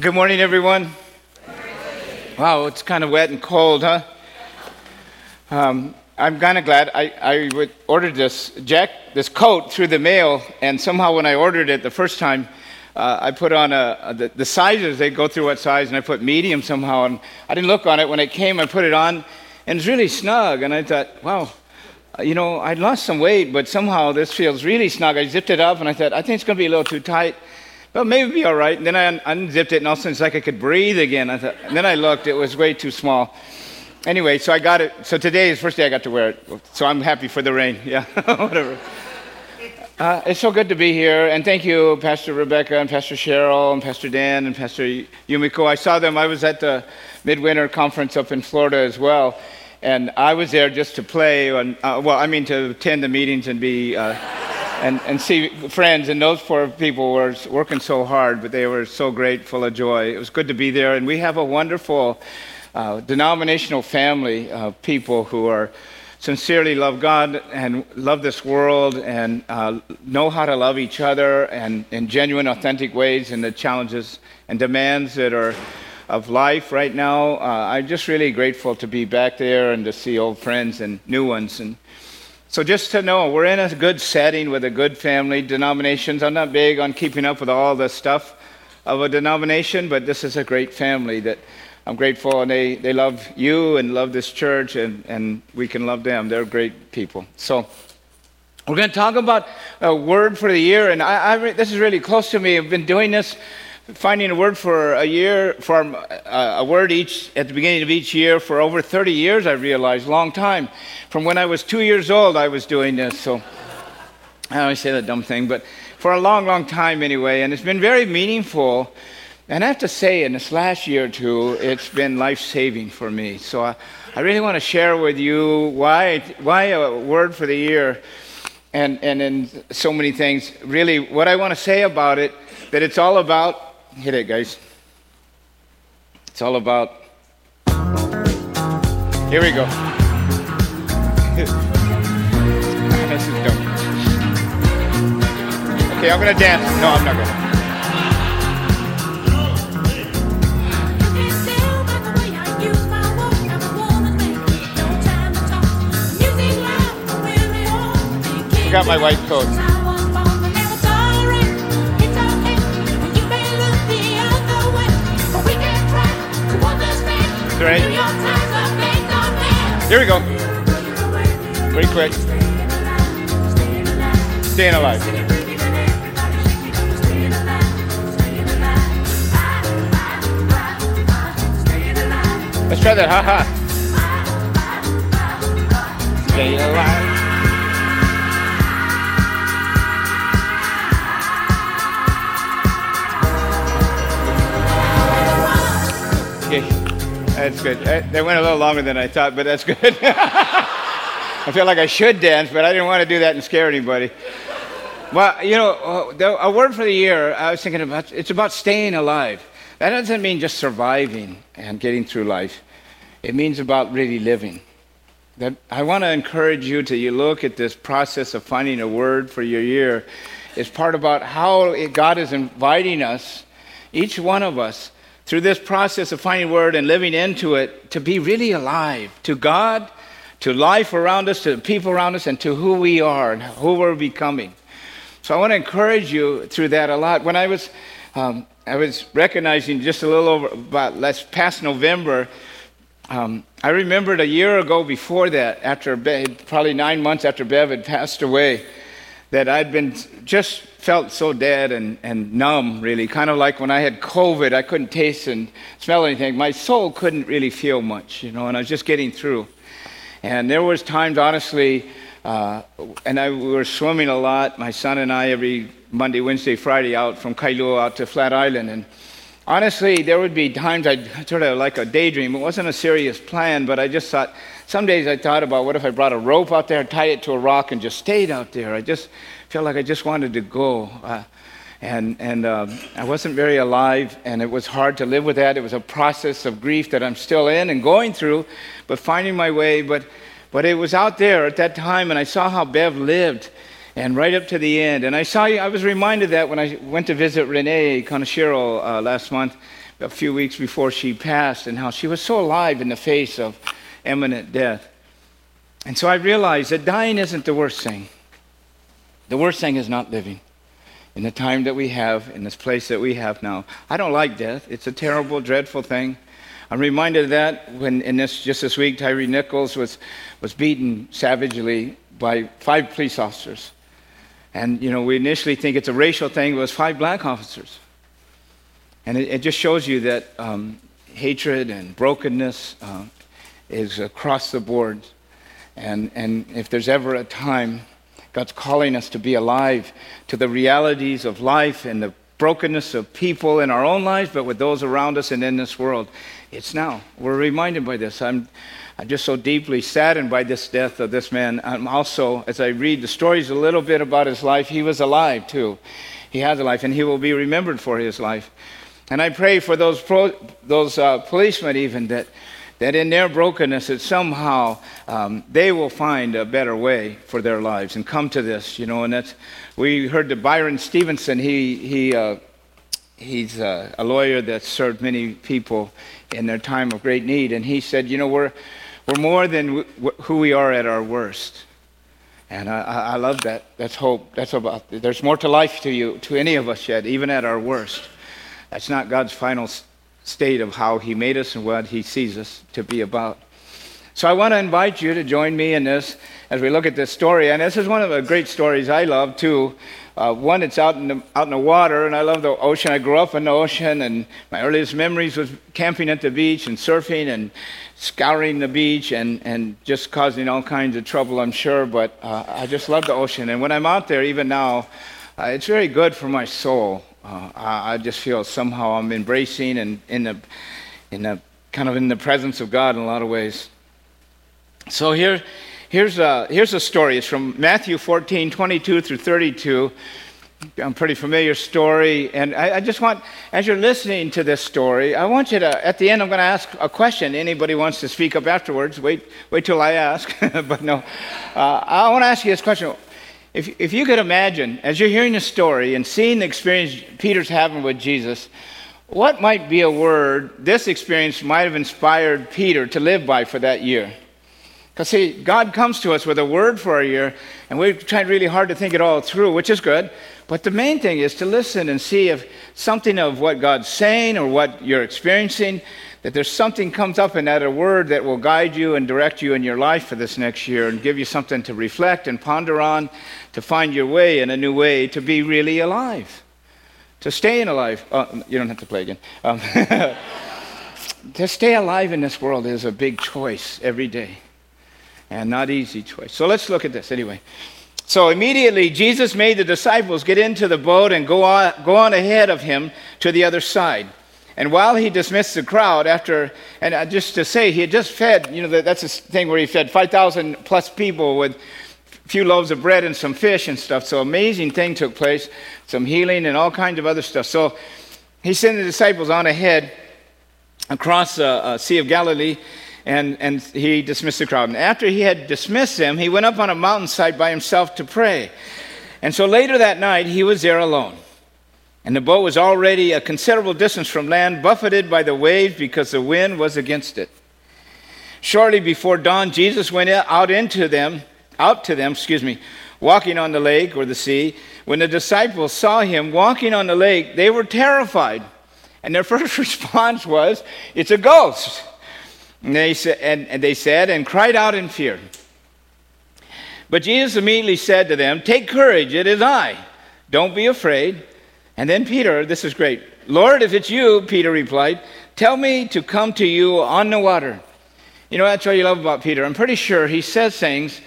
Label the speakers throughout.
Speaker 1: Good morning, everyone. Wow, it's kind of wet and cold, huh? Um, I'm kind of glad I, I ordered this jack this coat through the mail, and somehow when I ordered it the first time, uh, I put on a, a the, the, sizes. They go through what size, and I put medium somehow, and I didn't look on it when it came. I put it on, and it's really snug, and I thought, wow. Uh, you know, I'd lost some weight, but somehow this feels really snug. I zipped it up, and I thought, I think it's going to be a little too tight well, maybe be all right. And then I un- unzipped it, and all of a sudden it's like I could breathe again. I thought, and then I looked, it was way too small. Anyway, so I got it. So today is the first day I got to wear it. So I'm happy for the rain. Yeah, whatever. Uh, it's so good to be here, and thank you, Pastor Rebecca and Pastor Cheryl and Pastor Dan and Pastor Yumiko. I saw them. I was at the midwinter conference up in Florida as well, and I was there just to play. And uh, well, I mean to attend the meetings and be. Uh, and, and see friends. And those poor people were working so hard, but they were so great, full of joy. It was good to be there. And we have a wonderful uh, denominational family of people who are sincerely love God and love this world and uh, know how to love each other and in genuine, authentic ways and the challenges and demands that are of life right now. Uh, I'm just really grateful to be back there and to see old friends and new ones. And so, just to know, we're in a good setting with a good family. Denominations, I'm not big on keeping up with all the stuff of a denomination, but this is a great family that I'm grateful and they, they love you and love this church, and, and we can love them. They're great people. So, we're going to talk about a word for the year, and I, I, this is really close to me. I've been doing this finding a word for a year, for uh, a word each at the beginning of each year for over 30 years, I realized, long time. From when I was two years old, I was doing this. So I always say that dumb thing, but for a long, long time anyway. And it's been very meaningful. And I have to say, in this last year or two, it's been life saving for me. So I, I really want to share with you why, why a word for the year and, and in so many things. Really, what I want to say about it, that it's all about Hit it, guys. It's all about. Here we go. this is dumb. Okay, I'm gonna dance. No, I'm not gonna. got my white coat. Right? Here we go. Pretty quick. Staying alive. Let's try that. Ha ha. Stay alive. That's good. That went a little longer than I thought, but that's good. I feel like I should dance, but I didn't want to do that and scare anybody. Well, you know, uh, a word for the year, I was thinking about, it's about staying alive. That doesn't mean just surviving and getting through life. It means about really living. That I want to encourage you to you look at this process of finding a word for your year. It's part about how God is inviting us, each one of us, through this process of finding word and living into it to be really alive to God, to life around us, to the people around us, and to who we are and who we're becoming. So I want to encourage you through that a lot. When I was, um, I was recognizing just a little over about last past November. Um, I remembered a year ago before that, after probably nine months after Bev had passed away, that I'd been just felt so dead and, and numb, really. Kind of like when I had COVID, I couldn't taste and smell anything. My soul couldn't really feel much, you know, and I was just getting through. And there was times, honestly, uh, and I we were swimming a lot, my son and I, every Monday, Wednesday, Friday, out from Kailua out to Flat Island. And honestly, there would be times I'd sort of like a daydream. It wasn't a serious plan, but I just thought, some days I thought about what if I brought a rope out there, tied it to a rock, and just stayed out there. I just felt like I just wanted to go. Uh, and and um, I wasn't very alive, and it was hard to live with that. It was a process of grief that I'm still in and going through, but finding my way. But but it was out there at that time, and I saw how Bev lived, and right up to the end. And I saw I was reminded that when I went to visit Renee Kanashiro uh, last month, a few weeks before she passed, and how she was so alive in the face of imminent death. And so I realized that dying isn't the worst thing. The worst thing is not living in the time that we have, in this place that we have now. I don't like death. It's a terrible, dreadful thing. I'm reminded of that when in this just this week Tyre Nichols was was beaten savagely by five police officers. And, you know, we initially think it's a racial thing, it was five black officers. And it, it just shows you that um, hatred and brokenness uh, is across the board. And, and if there's ever a time, God's calling us to be alive to the realities of life and the brokenness of people in our own lives, but with those around us and in this world. It's now. We're reminded by this. I'm, I'm just so deeply saddened by this death of this man. I'm also, as I read the stories a little bit about his life, he was alive too. He has a life, and he will be remembered for his life. And I pray for those, pro, those uh, policemen, even, that, that in their brokenness, that somehow um, they will find a better way for their lives and come to this, you know. And that's, we heard that Bryan Stevenson, he, he, uh, he's uh, a lawyer that served many people in their time of great need. And he said, you know, we're, we're more than who we are at our worst. And I, I love that. That's hope. That's about, there's more to life to you, to any of us yet, even at our worst. That's not God's final state of how He made us and what He sees us to be about. So I want to invite you to join me in this as we look at this story. And this is one of the great stories I love, too. Uh, one, it's out in, the, out in the water, and I love the ocean. I grew up in the ocean, and my earliest memories was camping at the beach and surfing and scouring the beach and, and just causing all kinds of trouble, I'm sure. But uh, I just love the ocean. And when I'm out there, even now, uh, it's very good for my soul. Uh, I, I, just feel somehow I'm embracing and in the, in the kind of in the presence of God in a lot of ways. So here, Here's a, here's a story. It's from Matthew 14, 22 through 32. I'm pretty familiar story. And I, I, just want, as you're listening to this story, I want you to, at the end, I'm going to ask a question. Anybody wants to speak up afterwards, wait, wait till I ask. but no, uh, I want to ask you this question. If, if you could imagine, as you're hearing the story and seeing the experience Peter's having with Jesus, what might be a word this experience might have inspired Peter to live by for that year? Because, see, God comes to us with a word for a year, and we've tried really hard to think it all through, which is good. But the main thing is to listen and see if something of what God's saying or what you're experiencing, that there's something comes up in that, a word that will guide you and direct you in your life for this next year and give you something to reflect and ponder on, to find your way in a new way, to be really alive, to stay in alive. Uh, you don't have to play again. Um, to stay alive in this world is a big choice every day and not easy choice. So let's look at this anyway. So immediately Jesus made the disciples get into the boat and go on, go on ahead of him to the other side. And while he dismissed the crowd, after, and uh, just to say, he had just fed, you know, that's a thing where he fed 5,000 plus people with few loaves of bread and some fish and stuff. So amazing thing took place, some healing and all kinds of other stuff. So he sent the disciples on ahead across the uh, uh, Sea of Galilee and, and he dismissed the crowd. And after he had dismissed them, he went up on a mountainside by himself to pray. And so later that night, he was there alone. And the boat was already a considerable distance from land, buffeted by the waves because the wind was against it. Shortly before dawn, Jesus went out into them, out to them, excuse me, walking on the lake or the sea. When the disciples saw him walking on the lake, they were terrified. And their first response was, It's a ghost. And they, said, and, and they said, and cried out in fear. But Jesus immediately said to them, Take courage, it is I. Don't be afraid. And then Peter, this is great. Lord, if it's you, Peter replied, tell me to come to you on the water. You know, that's what you love about Peter. I'm pretty sure he says things,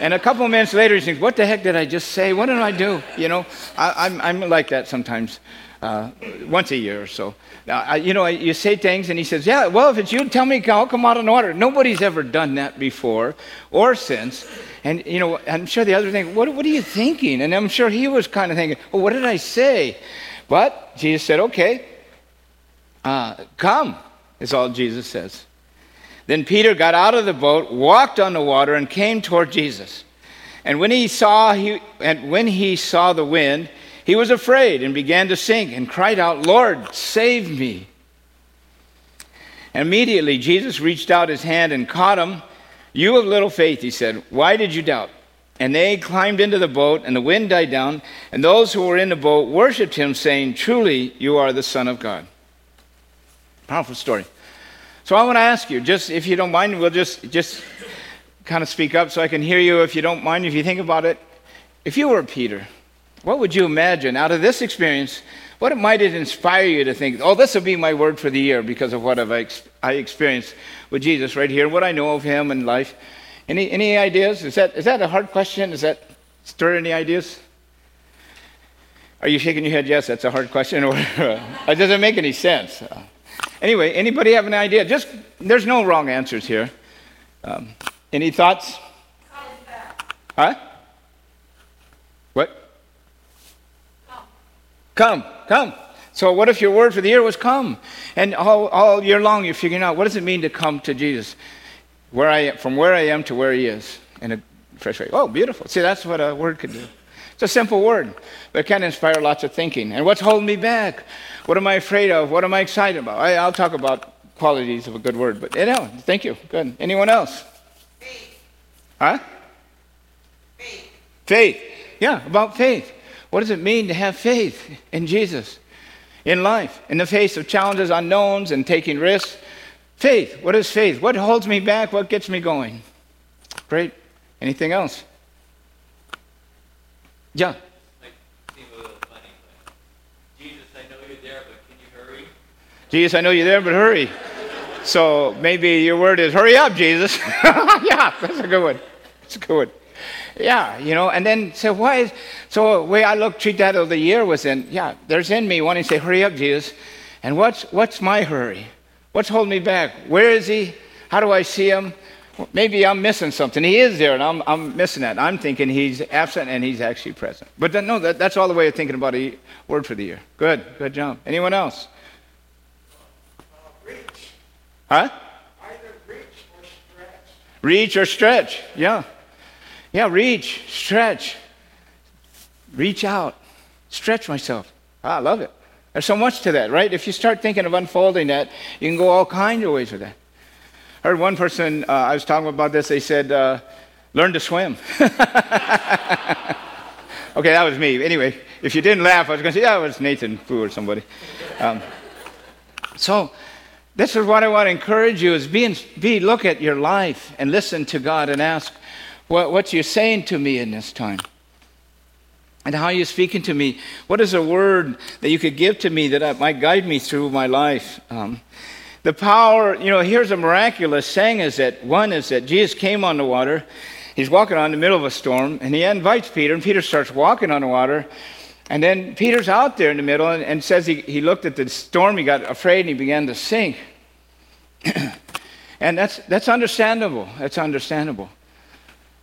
Speaker 1: and a couple of minutes later he thinks, What the heck did I just say? What did I do? You know, I, am I'm, I'm like that sometimes uh, once a year or so. Now, I, you know, you say things, and he says, Yeah, well, if it's you, tell me, I'll come out the water. Nobody's ever done that before or since. And, you know, I'm sure the other thing, what, what are you thinking? And I'm sure he was kind of thinking, Well, what did I say? But Jesus said, Okay, uh, come, is all Jesus says. Then Peter got out of the boat, walked on the water, and came toward Jesus. And when he saw he, and when he saw the wind, he was afraid and began to sink and cried out, "Lord, save me!" And immediately Jesus reached out his hand and caught him. "You of little faith," he said, "why did you doubt?" And they climbed into the boat, and the wind died down, and those who were in the boat worshipped him, saying, "Truly, you are the Son of God." Powerful story. So I want to ask you, just if you don't mind, we'll just just kind of speak up so I can hear you if you don't mind, if you think about it. If you were Peter, what would you imagine out of this experience? What might it inspire you to think, oh, this will be my word for the year because of what ex- I experienced with Jesus right here, what I know of him in life? Any, any ideas? Is that, is that a hard question? Does that stir any ideas? Are you shaking your head? Yes, that's a hard question. Or uh, it doesn't make any sense. Anyway, anybody have an idea? Just there's no wrong answers here. Um, any thoughts? College back. Huh? What? Come. Come, come. So, what if your word for the year was come? And all, all year long, you're figuring out what does it mean to come to Jesus? Where I am, from where I am to where He is in a fresh way. Oh, beautiful. See, that's what a word could do. It's a simple word, but it can inspire lots of thinking. And what's holding me back? What am I afraid of? What am I excited about? I, will talk about qualities of a good word, but you know, thank you. Good. Anyone else? Faith. Huh? Faith. Faith. Yeah, about faith. What does it mean to have faith in Jesus in life, in the face of challenges, unknowns, and taking risks? Faith. What is faith? What holds me back? What gets me going? Great. Anything else? Yeah. Jesus, I know you're there, but can you hurry? Jesus, I know you're there, but hurry. So maybe your word is hurry up, Jesus. yeah, that's a good one. It's good. one. Yeah, you know, and then so why is so the way I look treat that of the year was in yeah, there's in me wanting to say, Hurry up, Jesus. And what's what's my hurry? What's holding me back? Where is he? How do I see him? Maybe I'm missing something. He is there, and I'm, I'm missing that. I'm thinking he's absent and he's actually present. But then, no, that, that's all the way of thinking about a word for the year. Good, good job. Anyone else? Uh, huh? Either reach or stretch. Reach or stretch, yeah. Yeah, reach, stretch, reach out, stretch myself. Ah, I love it. There's so much to that, right? If you start thinking of unfolding that, you can go all kinds of ways with that. Heard one person, uh, I was talking about this, they said, uh, learn to swim. okay, that was me. Anyway, if you didn't laugh, I was going to say, yeah, it was Nathan Fu or somebody. Um, so, this is what I want to encourage you is be, in, be look at your life and listen to God and ask, what, what you're saying to me in this time and how are you're speaking to me. What is a word that you could give to me that might guide me through my life? Um, the power, you know, here's a miraculous thing is that one is that Jesus came on the water. He's walking on the middle of a storm, and he invites Peter, and Peter starts walking on the water. And then Peter's out there in the middle and, and says he, he looked at the storm, he got afraid, and he began to sink. and that's, that's understandable. That's understandable.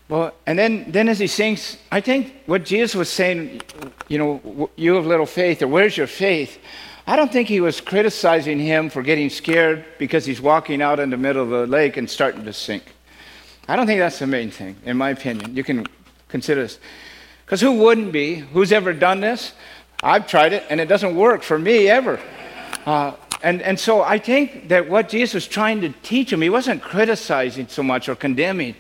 Speaker 1: Well, and then, then as he sinks, I think what Jesus was saying, you know, you have little faith, or where's your faith? I don't think he was criticizing him for getting scared because he's walking out in the middle of the lake and starting to sink. I don't think that's the main thing, in my opinion. You can consider this. Because who wouldn't be? Who's ever done this? I've tried it, and it doesn't work for me ever. Uh, and, and so I think that what Jesus was trying to teach him, he wasn't criticizing so much or condemning.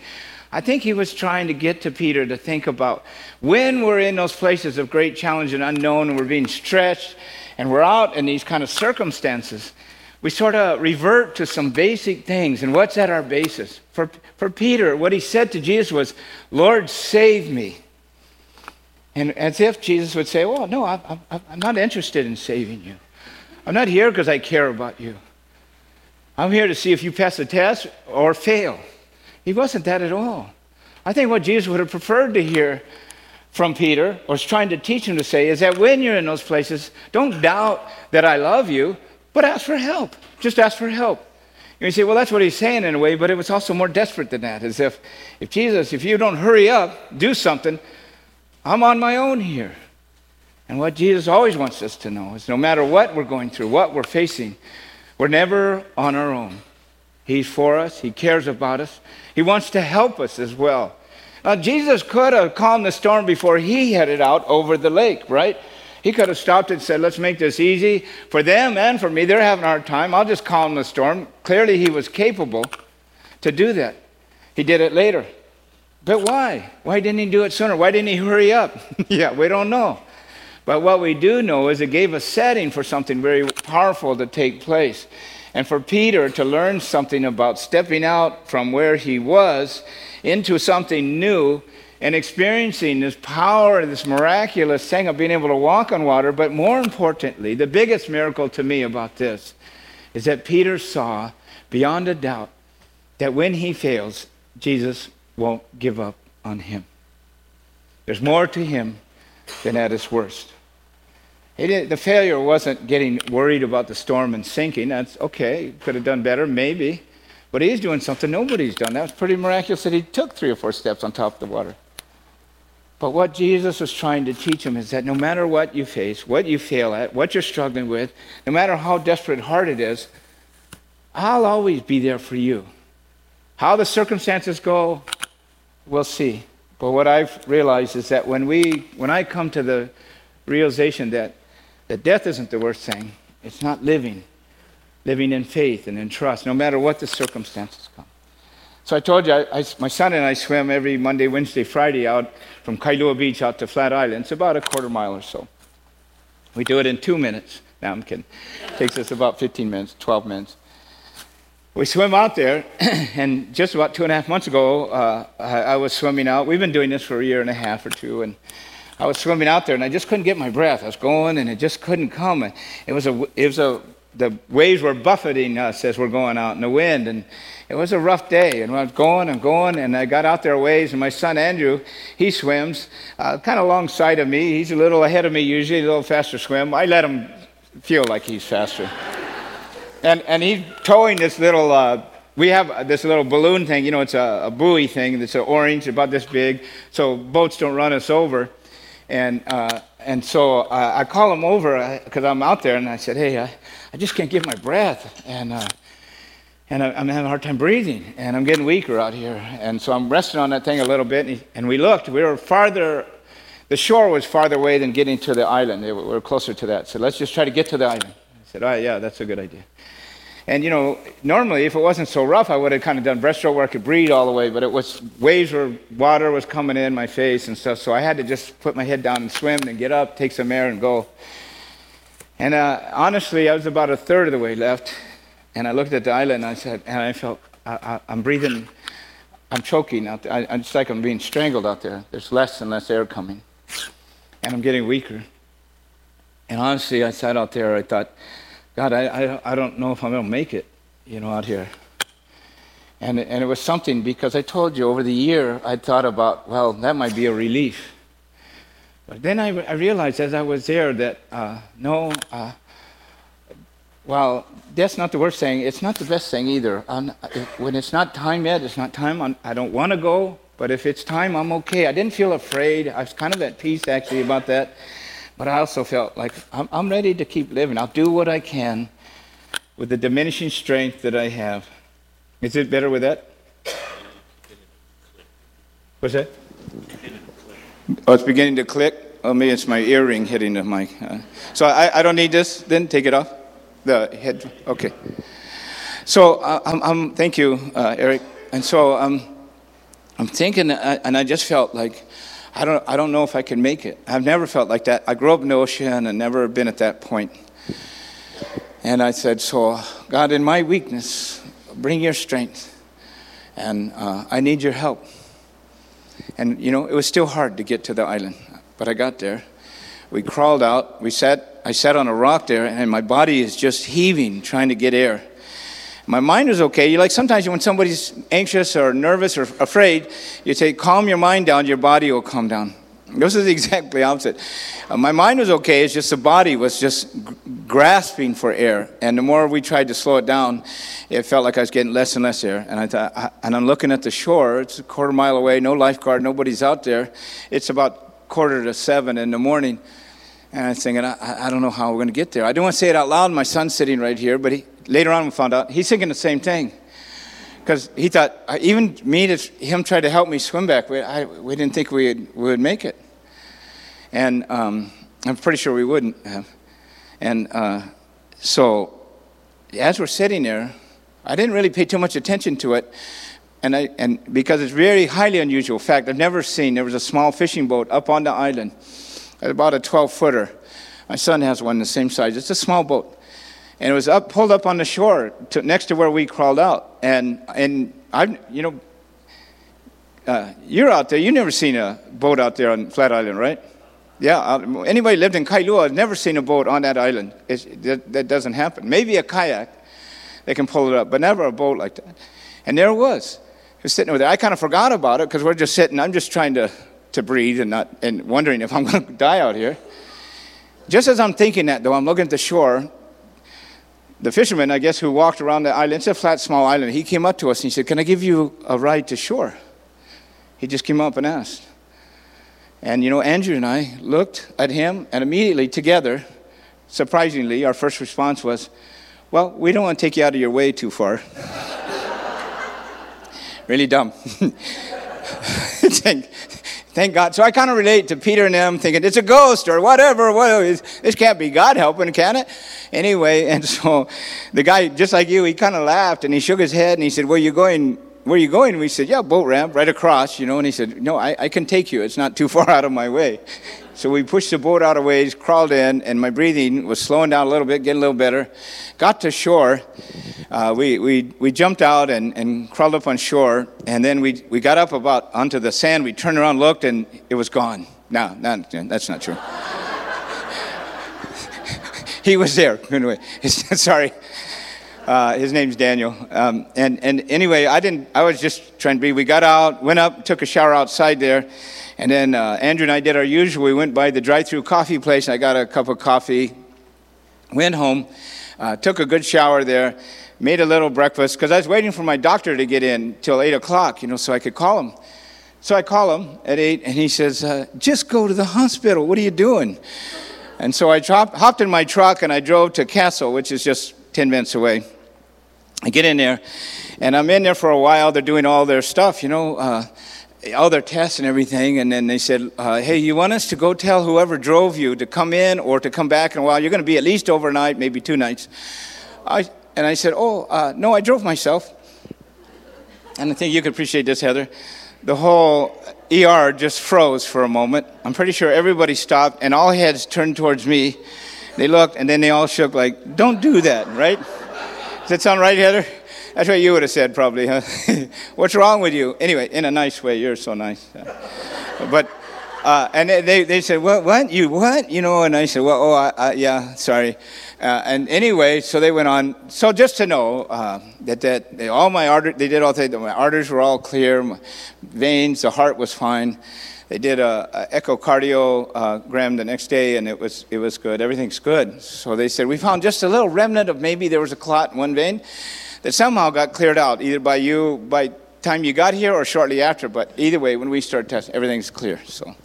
Speaker 1: I think he was trying to get to Peter to think about when we're in those places of great challenge and unknown and we're being stretched and we're out in these kind of circumstances, we sort of revert to some basic things. And what's at our basis? For, for Peter, what he said to Jesus was, Lord, save me. And as if Jesus would say, Well, no, I, I, I'm not interested in saving you. I'm not here because I care about you. I'm here to see if you pass the test or fail. He wasn't that at all. I think what Jesus would have preferred to hear from Peter, or was trying to teach him to say, is that when you're in those places, don't doubt that I love you, but ask for help. Just ask for help. And You say, well, that's what he's saying in a way, but it was also more desperate than that. As if, if Jesus, if you don't hurry up, do something, I'm on my own here. And what Jesus always wants us to know is no matter what we're going through, what we're facing, we're never on our own. He's for us, He cares about us, He wants to help us as well. Uh, Jesus could have calmed the storm before he headed out over the lake, right? He could have stopped and said, Let's make this easy for them and for me. They're having a hard time. I'll just calm the storm. Clearly, he was capable to do that. He did it later. But why? Why didn't he do it sooner? Why didn't he hurry up? yeah, we don't know. But what we do know is it gave a setting for something very powerful to take place. And for Peter to learn something about stepping out from where he was into something new and experiencing this power, this miraculous thing of being able to walk on water. But more importantly, the biggest miracle to me about this is that Peter saw beyond a doubt that when he fails, Jesus won't give up on him. There's more to him than at his worst. the failure wasn't getting worried about the storm and sinking. That's okay. Could have done better, maybe. But he's doing something nobody's done. That was pretty miraculous that he took three or four steps on top of the water. But what Jesus was trying to teach him is that no matter what you face, what you fail at, what you're struggling with, no matter how desperate hard it is, I'll always be there for you. How the circumstances go, we'll see. But what I've realized is that when we when I come to the realization that that death isn't the worst thing, it's not living. Living in faith and in trust, no matter what the circumstances come. So I told you, I, I, my son and I swim every Monday, Wednesday, Friday out from Kailua Beach out to Flat Island. It's about a quarter mile or so. We do it in two minutes. Now I'm kidding. It takes us about 15 minutes, 12 minutes. We swim out there, and just about two and a half months ago, uh, I, I was swimming out. We've been doing this for a year and a half or two, and I was swimming out there, and I just couldn't get my breath. I was going, and it just couldn't come. It was a, it was a, the waves were buffeting us as we're going out in the wind, and it was a rough day, and I was going and going, and I got out there a ways, and my son Andrew, he swims uh, kind of alongside of me. He's a little ahead of me usually, a little faster swim. I let him feel like he's faster. and, and he's towing this little, uh, we have this little balloon thing, you know, it's a, a buoy thing that's orange, about this big, so boats don't run us over. And, uh, and so uh, I call him over because uh, I'm out there, and I said, hey, I, I just can't get my breath. And uh, and I'm having a hard time breathing, and I'm getting weaker out here. And so I'm resting on that thing a little bit, and we looked. We were farther, the shore was farther away than getting to the island. We were closer to that. So let's just try to get to the island. I said, oh, yeah, that's a good idea. And, you know, normally if it wasn't so rough, I would have kind of done breaststroke where I could breathe all the way, but it was waves where water was coming in my face and stuff. So I had to just put my head down and swim and get up, take some air, and go. And uh, honestly, I was about a third of the way left and I looked at the island and I said, and I felt, I, am breathing, I'm choking out there. I, it's like I'm being strangled out there. There's less and less air coming. And I'm getting weaker. And honestly, I sat out there, I thought, God, I, I, I don't know if I'm going to make it, you know, out here. And, and it was something because I told you over the year, I thought about, well, that might be a relief. But then I, I realized as I was there that, uh, no, uh, well, that's not the worst thing. It's not the best thing either. when it's not time yet, it's not time. I'm, I do not want to go, but if it's time, I'm okay. I didn't feel afraid. I was kind of at peace actually about that. But I also felt like I'm, I'm ready to keep living. I'll do what I can with the diminishing strength that I have. Is it better with that? What's that? Oh, it's beginning to click. Oh, maybe it's my earring hitting the mic. Uh, so I, I don't need this. Then take it off. The head. Okay. So uh, I'm, I'm, thank you, uh, Eric. And so um, I'm thinking, uh, and I just felt like I don't, I don't know if I can make it. I've never felt like that. I grew up in the ocean and never been at that point. And I said, so God, in my weakness, bring your strength, and uh, I need your help. And you know, it was still hard to get to the island, but I got there. We crawled out. We sat. I sat on a rock there, and my body is just heaving, trying to get air. My mind was okay. You like sometimes when somebody's anxious or nervous or afraid, you say, "Calm your mind down. Your body will calm down." This is exactly opposite. Uh, my mind was okay. It's just the body was just g- grasping for air, and the more we tried to slow it down, it felt like I was getting less and less air. And I thought, I, and I'm looking at the shore. It's a quarter mile away. No lifeguard. Nobody's out there. It's about quarter to seven in the morning. And I'm thinking, I, I don't know how we're going to get there. I didn't want to say it out loud. My son's sitting right here, but he, later on we found out he's thinking the same thing. Because he thought, even me, to, him tried to help me swim back, we, I, we didn't think we would, make it. And um, I'm pretty sure we wouldn't have. And uh, so, as we're sitting there, I didn't really pay too much attention to it. And, I, and because it's very highly unusual. In fact, I've never seen, there was a small fishing boat up on the island, about a 12 footer. My son has one the same size. It's a small boat and it was up, pulled up on the shore to, next to where we crawled out. And and I, you know, uh, you're out there. You've never seen a boat out there on Flat Island, right? Yeah. Anybody lived in Kailua has never seen a boat on that island. That, that doesn't happen. Maybe a kayak, they can pull it up, but never a boat like that. And there it was. He was sitting over there. I kind of forgot about it because we're just sitting. I'm just trying to to breathe and not and wondering if I'm going to die out here. Just as I'm thinking that, though, I'm looking at the shore, the fisherman, I guess, who walked around the island, it's a flat, small island, he came up to us and he said, Can I give you a ride to shore? He just came up and asked. And, you know, Andrew and I looked at him, and immediately together, surprisingly, our first response was, Well, we don't want to take you out of your way too far. really dumb. thank, God. So I kind of relate to Peter and them thinking it's a ghost or whatever. Well, this can't be God helping, can it? Anyway, and so the guy, just like you, he kind of laughed and he shook his head and he said, Where you going? Where you going? We said, Yeah, boat ramp right across, you know. And he said, No, I, I can take you. It's not too far out of my way. So we pushed the boat out of ways, crawled in, and my breathing was slowing down a little bit, getting a little better. Got to shore. Uh, we, we, we jumped out and, and crawled up on shore, and then we, we got up about onto the sand. We turned around, looked, and it was gone. No, no that's not true. he was there. Anyway, sorry. Uh, his name's Daniel. Um, and, and anyway, I didn't, I was just trying to be, we got out, went up, took a shower outside there. And then uh, Andrew and I did our usual. We went by the drive through coffee place, and I got a cup of coffee, went home, uh, took a good shower there, made a little breakfast, because I was waiting for my doctor to get in till 8 o'clock, you know, so I could call him. So I call him at 8, and he says, uh, Just go to the hospital. What are you doing? And so I hopped in my truck and I drove to Castle, which is just 10 minutes away. I get in there, and I'm in there for a while. They're doing all their stuff, you know. Uh, all their tests and everything, and then they said, uh, "Hey, you want us to go tell whoever drove you to come in or to come back in a while? You're going to be at least overnight, maybe two nights." I, and I said, "Oh, uh, no, I drove myself." And I think you could appreciate this, Heather. The whole ER just froze for a moment. I'm pretty sure everybody stopped, and all heads turned towards me. They looked, and then they all shook, like, "Don't do that," right? Does that sound right, Heather? That's what you would have said, probably, huh? What's wrong with you? Anyway, in a nice way, you're so nice. but, uh, and they, they said, what, what, you, what? You know, and I said, well, oh, I, I, yeah, sorry. Uh, and anyway, so they went on. So just to know uh, that, that they, all my arteries, they did all things, my arteries were all clear, my veins, the heart was fine. They did a, a echocardiogram the next day, and it was it was good. Everything's good. So they said we found just a little remnant of maybe there was a clot in one vein that somehow got cleared out, either by you, by time you got here or shortly after. But either way, when we start testing, everything's clear. So,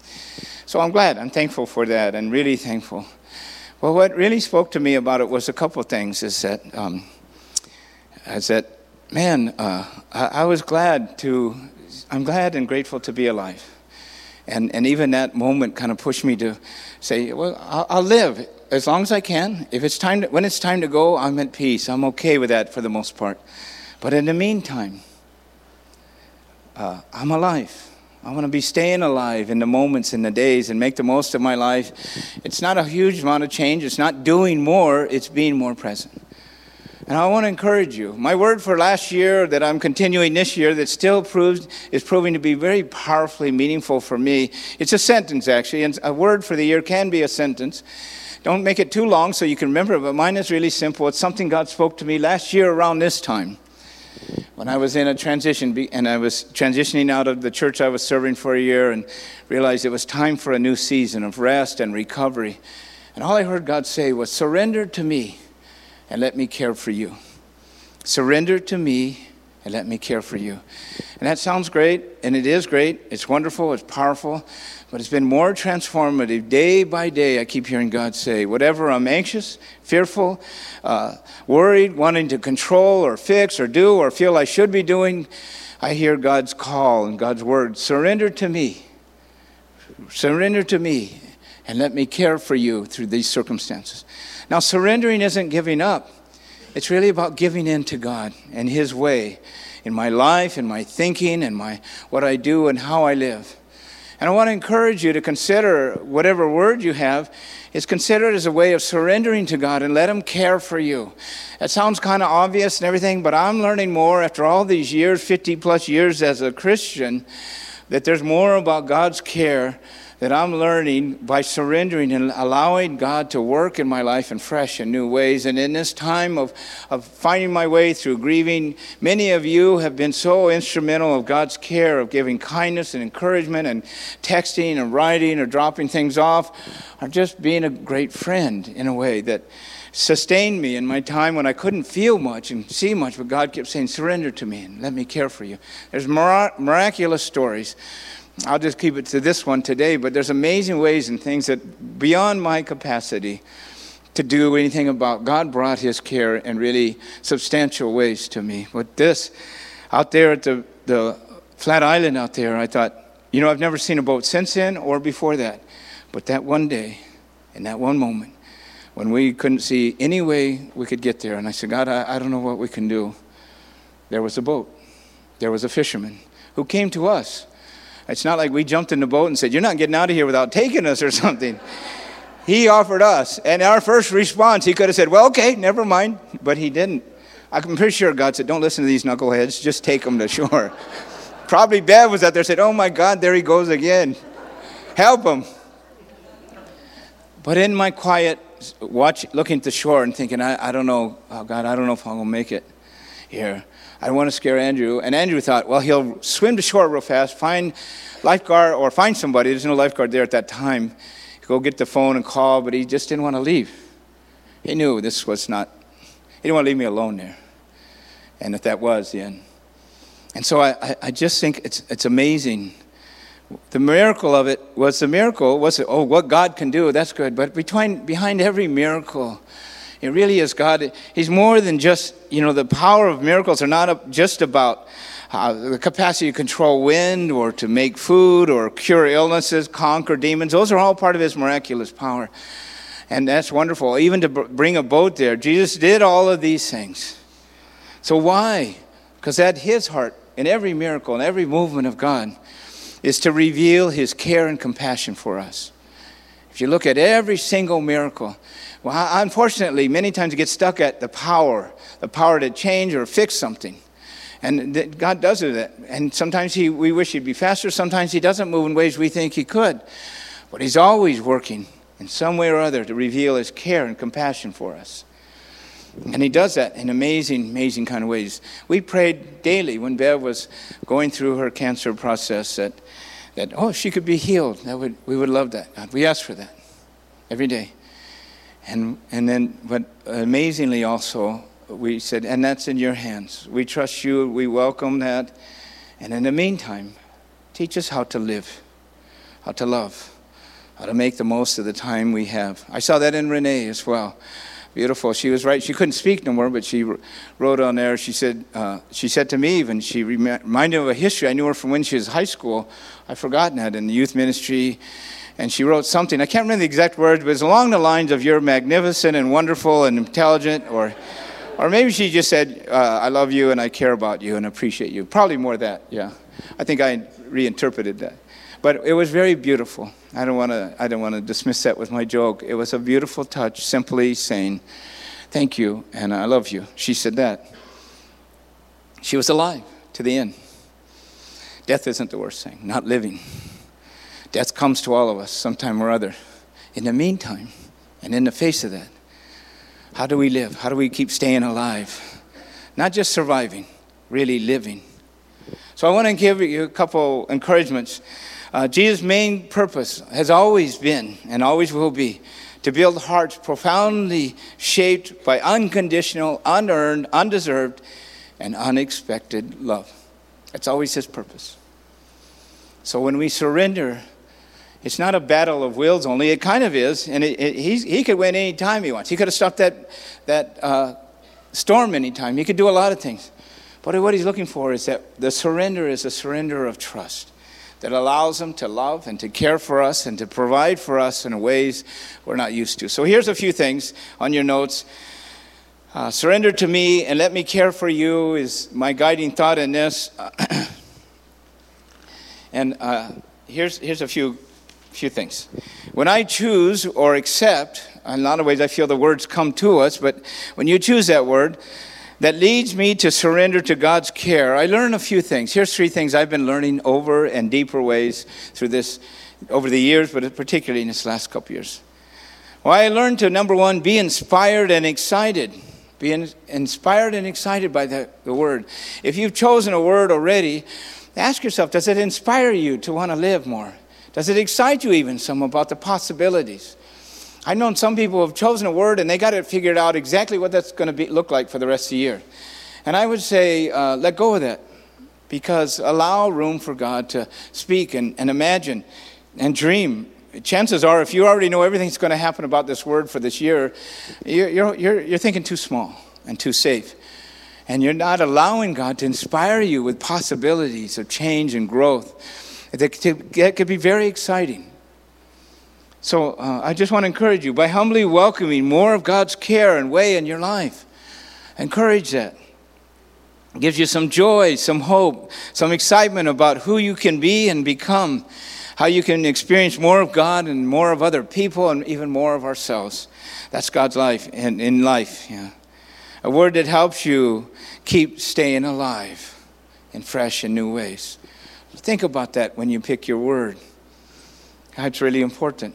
Speaker 1: so I'm glad. I'm thankful for that, and really thankful. Well, what really spoke to me about it was a couple of things. Is that, um, is that, man, uh, I, I was glad to. I'm glad and grateful to be alive. And, and even that moment kind of pushed me to say, well, I'll, I'll live as long as I can. If it's time to, when it's time to go, I'm at peace. I'm okay with that for the most part. But in the meantime, uh, I'm alive. I want to be staying alive in the moments, in the days, and make the most of my life. It's not a huge amount of change. It's not doing more, it's being more present. And I want to encourage you. My word for last year that I'm continuing this year that still proves is proving to be very powerfully meaningful for me. It's a sentence actually, and a word for the year can be a sentence. Don't make it too long so you can remember, but mine is really simple. It's something God spoke to me last year around this time when I was in a transition and I was transitioning out of the church I was serving for a year and realized it was time for a new season of rest and recovery. And all I heard God say was, Surrender to me and let me care for you. Surrender to me and let me care for you. And that sounds great, and it is great. It's wonderful, it's powerful, but it's been more transformative day by day. I keep hearing God say, whatever I'm anxious, fearful, uh, worried, wanting to control or fix or do or feel I should be doing, I hear God's call and God's word surrender to me. Surrender to me and let me care for you through these circumstances. Now, surrendering isn't giving up, it's really about giving in to God and His way in my life, in my thinking, and my what I do and how I live. And I want to encourage you to consider whatever word you have is considered as a way of surrendering to God and let Him care for you. That sounds kind of obvious and everything, but I'm learning more after all these years, 50 plus years as a Christian, that there's more about God's care that I'm learning by surrendering and allowing God to work in my life in fresh and new ways. And in this time of, of finding my way through grieving, many of you have been so instrumental of God's care, of giving kindness and encouragement and texting and writing or dropping things off, or just being a great friend in a way that sustained me in my time when I couldn't feel much and see much, but God kept saying, Surrender to me and let me care for you. There's miraculous stories I'll just keep it to this one today, but there's amazing ways and things that beyond my capacity to do anything about. God brought his care in really substantial ways to me. But this, out there at the, the flat island out there, I thought, you know, I've never seen a boat since then or before that. But that one day, in that one moment, when we couldn't see any way we could get there, and I said, God, I, I don't know what we can do, there was a boat. There was a fisherman who came to us it's not like we jumped in the boat and said, You're not getting out of here without taking us or something. he offered us. And our first response, he could have said, Well, okay, never mind. But he didn't. I'm pretty sure God said, Don't listen to these knuckleheads, just take them to shore. Probably Bev was out there said, Oh my God, there he goes again. Help him. But in my quiet, watch, looking the shore and thinking, I, I don't know, oh God, I don't know if I'm going to make it here. I don't want to scare Andrew. And Andrew thought, well, he'll swim to shore real fast, find lifeguard or find somebody. There's no lifeguard there at that time. Go get the phone and call, but he just didn't want to leave. He knew this was not, he didn't want to leave me alone there. And if that was the end. And so I, I just think it's, it's amazing. The miracle of it was the miracle was, it? oh, what God can do, that's good. But between, behind every miracle, it really is God. He's more than just, you know, the power of miracles are not just about uh, the capacity to control wind or to make food or cure illnesses, conquer demons. Those are all part of His miraculous power. And that's wonderful. Even to bring a boat there, Jesus did all of these things. So why? Because at His heart, in every miracle, in every movement of God, is to reveal His care and compassion for us. If you look at every single miracle, well, unfortunately, many times you get stuck at the power, the power to change or fix something. And God does it. And sometimes he, we wish He'd be faster. Sometimes He doesn't move in ways we think He could. But He's always working in some way or other to reveal His care and compassion for us. And He does that in amazing, amazing kind of ways. We prayed daily when Bev was going through her cancer process that, that oh, she could be healed. That would, we would love that. God, we ask for that every day. And, and then, but amazingly also, we said, and that's in your hands. We trust you, we welcome that. And in the meantime, teach us how to live, how to love, how to make the most of the time we have. I saw that in Renee as well. Beautiful. She was right. She couldn't speak no more, but she wrote on there. She said, uh, she said to me even, she reminded me of a history. I knew her from when she was high school. I've forgotten that in the youth ministry and she wrote something. I can't remember the exact words, but it's along the lines of "You're magnificent and wonderful and intelligent," or, or maybe she just said, uh, "I love you and I care about you and appreciate you." Probably more that. Yeah, I think I reinterpreted that, but it was very beautiful. I don't want to. I don't want to dismiss that with my joke. It was a beautiful touch, simply saying, "Thank you and I love you." She said that. She was alive to the end. Death isn't the worst thing. Not living. Death comes to all of us sometime or other. In the meantime, and in the face of that, how do we live? How do we keep staying alive? Not just surviving, really living. So I want to give you a couple encouragements. Uh, Jesus' main purpose has always been and always will be to build hearts profoundly shaped by unconditional, unearned, undeserved, and unexpected love. That's always His purpose. So when we surrender, it's not a battle of wills only. It kind of is, and it, it, he could win any time he wants. He could have stopped that that uh, storm anytime. He could do a lot of things, but what he's looking for is that the surrender is a surrender of trust that allows him to love and to care for us and to provide for us in ways we're not used to. So here's a few things on your notes. Uh, surrender to me and let me care for you is my guiding thought in this. and uh, here's, here's a few few things. When I choose or accept, in a lot of ways I feel the words come to us, but when you choose that word, that leads me to surrender to God's care, I learn a few things. Here's three things I've been learning over and deeper ways through this over the years, but particularly in this last couple years. Well, I learned to number one, be inspired and excited. Be inspired and excited by the, the word. If you've chosen a word already, ask yourself, does it inspire you to want to live more? Does it excite you even some about the possibilities? I've known some people who have chosen a word and they got it figured out exactly what that's going to be, look like for the rest of the year. And I would say, uh, let go of that because allow room for God to speak and, and imagine and dream. Chances are, if you already know everything that's going to happen about this word for this year, you're, you're, you're, you're thinking too small and too safe. And you're not allowing God to inspire you with possibilities of change and growth that could be very exciting. So uh, I just want to encourage you by humbly welcoming more of God's care and way in your life. Encourage that. It gives you some joy, some hope, some excitement about who you can be and become, how you can experience more of God and more of other people and even more of ourselves. That's God's life in, in life. Yeah. A word that helps you keep staying alive in fresh and new ways. Think about that when you pick your word. That's really important.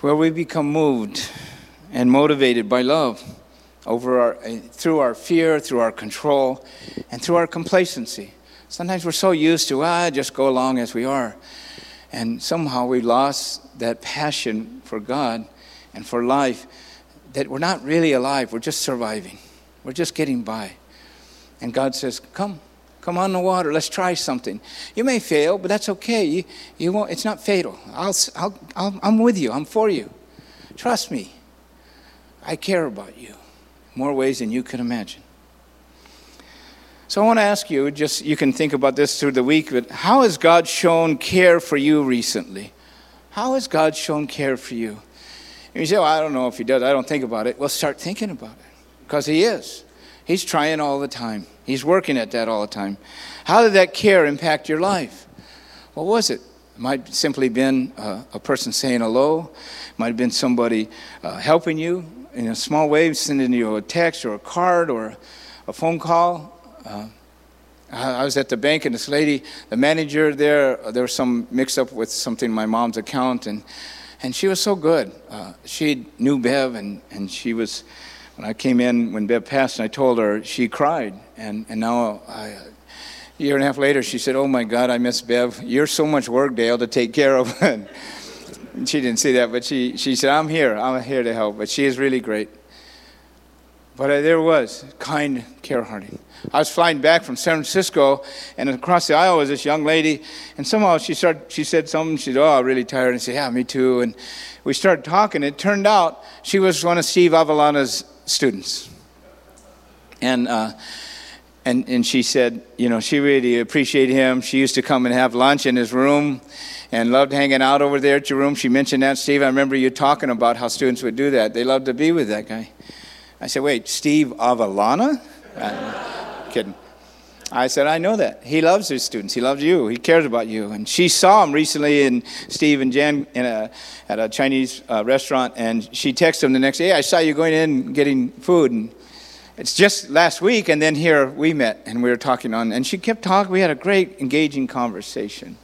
Speaker 1: Where we become moved and motivated by love over our, through our fear, through our control, and through our complacency. Sometimes we're so used to, ah, just go along as we are. And somehow we lost that passion for God and for life that we're not really alive, we're just surviving, we're just getting by. And God says, Come, Come on the water. Let's try something. You may fail, but that's okay. You, you won't, it's not fatal. I'll, I'll, I'll, I'm with you. I'm for you. Trust me. I care about you more ways than you can imagine. So I want to ask you, just you can think about this through the week, but how has God shown care for you recently? How has God shown care for you? And you say, well, I don't know if He does. I don't think about it. Well, start thinking about it because He is. He's trying all the time. He's working at that all the time. How did that care impact your life? What was it? It might have simply been uh, a person saying hello. It might have been somebody uh, helping you in a small way, sending you a text or a card or a phone call. Uh, I was at the bank and this lady, the manager there, there was some mix up with something in my mom's account, and, and she was so good. Uh, she knew Bev, and, and she was when I came in, when Bev passed, and I told her, she cried. And, and now, I, a year and a half later, she said, Oh my God, I miss Bev. You're so much work, Dale, to take care of. and she didn't say that, but she, she said, I'm here. I'm here to help. But she is really great. But uh, there was kind care hearted. I was flying back from San Francisco, and across the aisle was this young lady, and somehow she started. She said something. She said, "Oh, I'm really tired." And I said, "Yeah, me too." And we started talking. It turned out she was one of Steve Avalana's students. And, uh, and, and she said, you know, she really appreciated him. She used to come and have lunch in his room and loved hanging out over there at your room. She mentioned that, Steve. I remember you talking about how students would do that. They loved to be with that guy. I said, wait, Steve Avalana? Uh, kidding. I said, I know that. He loves his students. He loves you. He cares about you. And she saw him recently in Steve and Jan in a, at a Chinese uh, restaurant, and she texted him the next day, I saw you going in getting food. And it's just last week, and then here we met, and we were talking on, and she kept talking. We had a great, engaging conversation.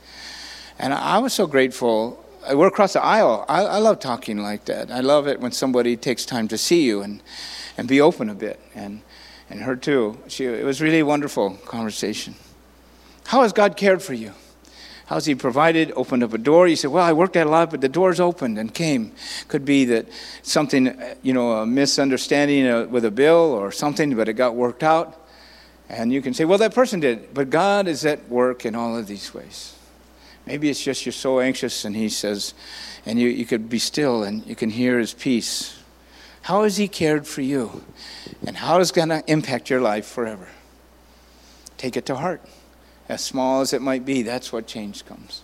Speaker 1: And I was so grateful. We're across the aisle. I, I love talking like that. I love it when somebody takes time to see you and, and be open a bit. And and her too. She, it was really wonderful conversation. How has God cared for you? How has He provided, opened up a door? You said, Well, I worked at a lot, but the doors opened and came. Could be that something, you know, a misunderstanding uh, with a bill or something, but it got worked out. And you can say, well, that person did. But God is at work in all of these ways. Maybe it's just you're so anxious, and He says, and you, you could be still and you can hear His peace. How has He cared for you? And how is going to impact your life forever? Take it to heart. As small as it might be, that's what change comes.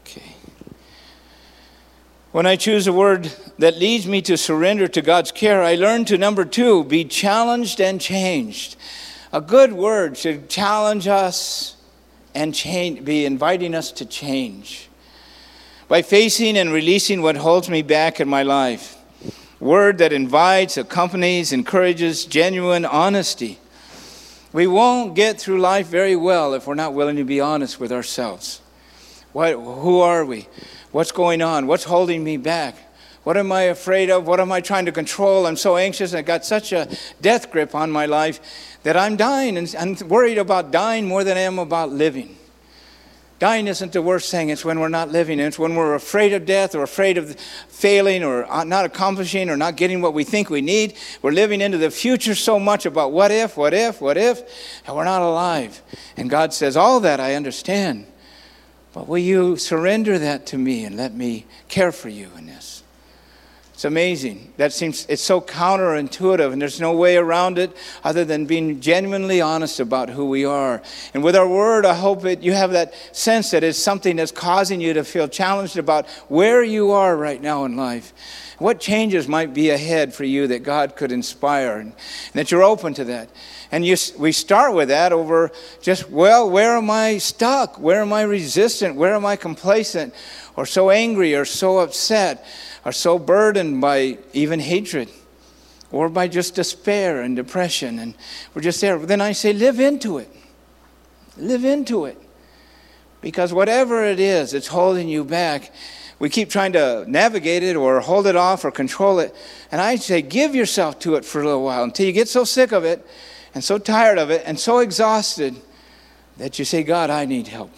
Speaker 1: Okay. When I choose a word that leads me to surrender to God's care, I learn to number two, be challenged and changed. A good word should challenge us and change, be inviting us to change. By facing and releasing what holds me back in my life, word that invites, accompanies, encourages genuine honesty. We won't get through life very well if we're not willing to be honest with ourselves. What, who are we? What's going on? What's holding me back? What am I afraid of? What am I trying to control? I'm so anxious. I've got such a death grip on my life that I'm dying and I'm worried about dying more than I am about living. Dying isn't the worst thing. It's when we're not living. It's when we're afraid of death or afraid of failing or uh, not accomplishing or not getting what we think we need. We're living into the future so much about what if, what if, what if, and we're not alive. And God says, All that I understand. But will you surrender that to me and let me care for you in this? It's amazing. That seems it's so counterintuitive, and there's no way around it other than being genuinely honest about who we are. And with our word, I hope that you have that sense that it's something that's causing you to feel challenged about where you are right now in life. What changes might be ahead for you that God could inspire, and, and that you're open to that. And you, we start with that over just, well, where am I stuck? Where am I resistant? Where am I complacent? Or so angry or so upset or so burdened by even hatred or by just despair and depression. And we're just there. Then I say, live into it. Live into it. Because whatever it is that's holding you back, we keep trying to navigate it or hold it off or control it. And I say, give yourself to it for a little while until you get so sick of it and so tired of it and so exhausted that you say, God, I need help.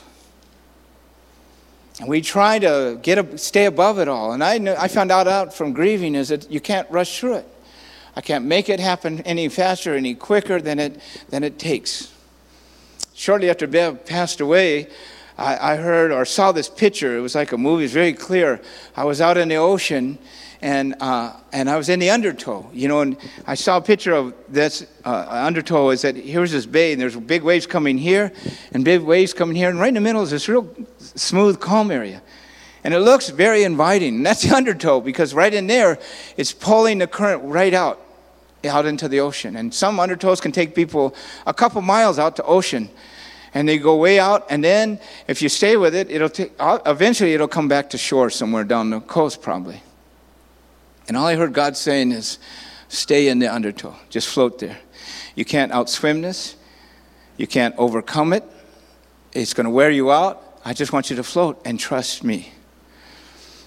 Speaker 1: We try to get a, stay above it all. And I, know, I found out, out from grieving is that you can't rush through it. I can't make it happen any faster, any quicker than it, than it takes. Shortly after Bev passed away, I, I heard or saw this picture. It was like a movie, it was very clear. I was out in the ocean and uh, and I was in the undertow, you know, and I saw a picture of this uh, undertow. Is that here's this bay, and there's big waves coming here, and big waves coming here, and right in the middle is this real smooth, calm area, and it looks very inviting. And that's the undertow because right in there, it's pulling the current right out, out into the ocean. And some undertows can take people a couple miles out to ocean, and they go way out, and then if you stay with it, it'll uh, eventually it'll come back to shore somewhere down the coast probably. And all I heard God saying is, stay in the undertow, just float there. You can't outswim this, you can't overcome it. It's going to wear you out. I just want you to float and trust me.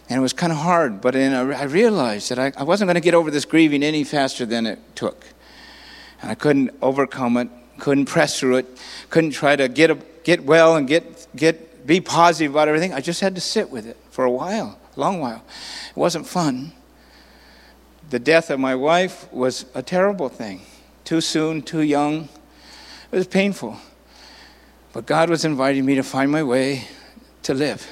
Speaker 1: And it was kind of hard, but I realized that I, I wasn't going to get over this grieving any faster than it took. And I couldn't overcome it, couldn't press through it, couldn't try to get, a, get well and get, get, be positive about everything. I just had to sit with it for a while, a long while. It wasn't fun the death of my wife was a terrible thing. Too soon, too young. It was painful. But God was inviting me to find my way to live.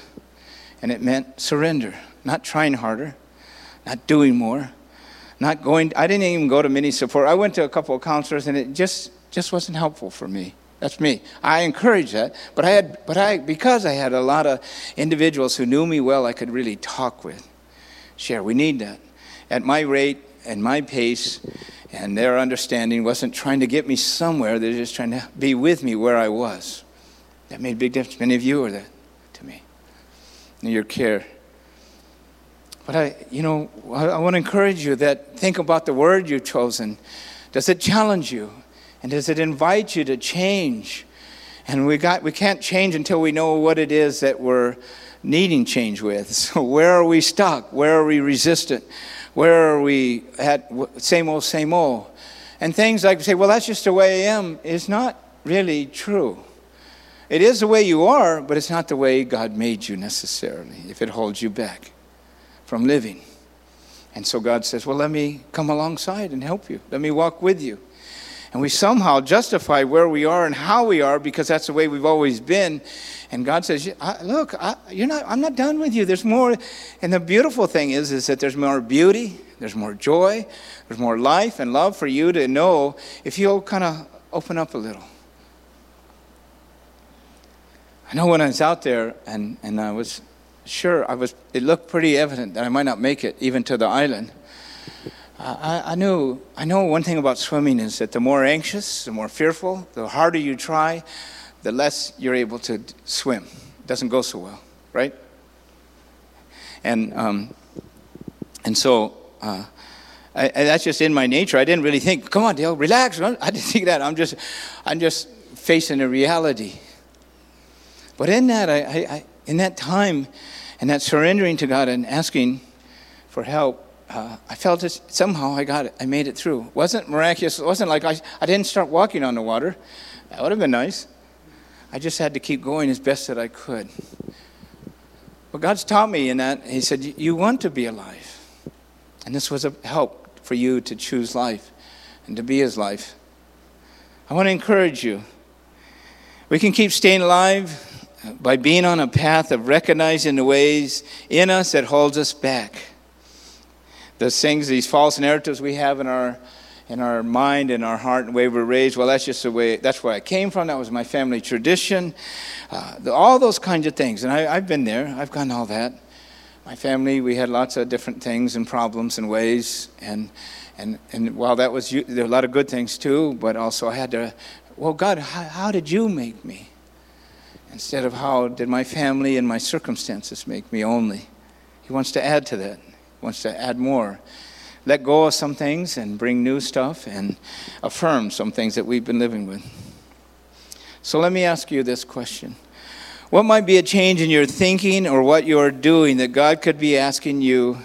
Speaker 1: And it meant surrender, not trying harder, not doing more, not going. I didn't even go to many support. I went to a couple of counselors, and it just just wasn't helpful for me. That's me. I encourage that, but I had, but I because I had a lot of individuals who knew me well, I could really talk with, share. We need that at my rate and my pace, and their understanding wasn't trying to get me somewhere, they're just trying to be with me where I was. That made a big difference. Many of you are that to me. In your care. But I, you know, I, I want to encourage you that think about the word you've chosen. Does it challenge you? And does it invite you to change? And we, got, we can't change until we know what it is that we're needing change with. So, where are we stuck? Where are we resistant? Where are we at same old, same old? And things like say, well, that's just the way I am, is not really true. It is the way you are, but it's not the way God made you necessarily, if it holds you back from living. And so God says, Well, let me come alongside and help you. Let me walk with you. And we somehow justify where we are and how we are because that's the way we've always been. And God says, Look, I, you're not, I'm not done with you. There's more. And the beautiful thing is, is that there's more beauty, there's more joy, there's more life and love for you to know if you'll kind of open up a little. I know when I was out there and, and I was sure, I was, it looked pretty evident that I might not make it even to the island. I, I, knew, I know one thing about swimming is that the more anxious, the more fearful, the harder you try, the less you're able to swim. It doesn't go so well, right? And, um, and so uh, I, that's just in my nature. I didn't really think, come on, Dale, relax. I didn't think that. I'm just, I'm just facing a reality. But in that, I, I, in that time, and that surrendering to God and asking for help, uh, I felt it, somehow I got it. I made it through. It wasn't miraculous. It wasn't like I, I didn't start walking on the water. That would have been nice. I just had to keep going as best that I could. But God's taught me in that. He said, You want to be alive. And this was a help for you to choose life and to be His life. I want to encourage you. We can keep staying alive by being on a path of recognizing the ways in us that holds us back. The things, these false narratives we have in our in our mind and our heart and way we're raised. Well, that's just the way. That's where I came from. That was my family tradition. Uh, the, all those kinds of things, and I, I've been there. I've gone all that. My family, we had lots of different things and problems and ways, and and and while that was there were a lot of good things too, but also I had to. Well, God, how, how did you make me? instead of how did my family and my circumstances make me only. He wants to add to that, wants to add more. Let go of some things and bring new stuff and affirm some things that we've been living with. So let me ask you this question What might be a change in your thinking or what you're doing that God could be asking you?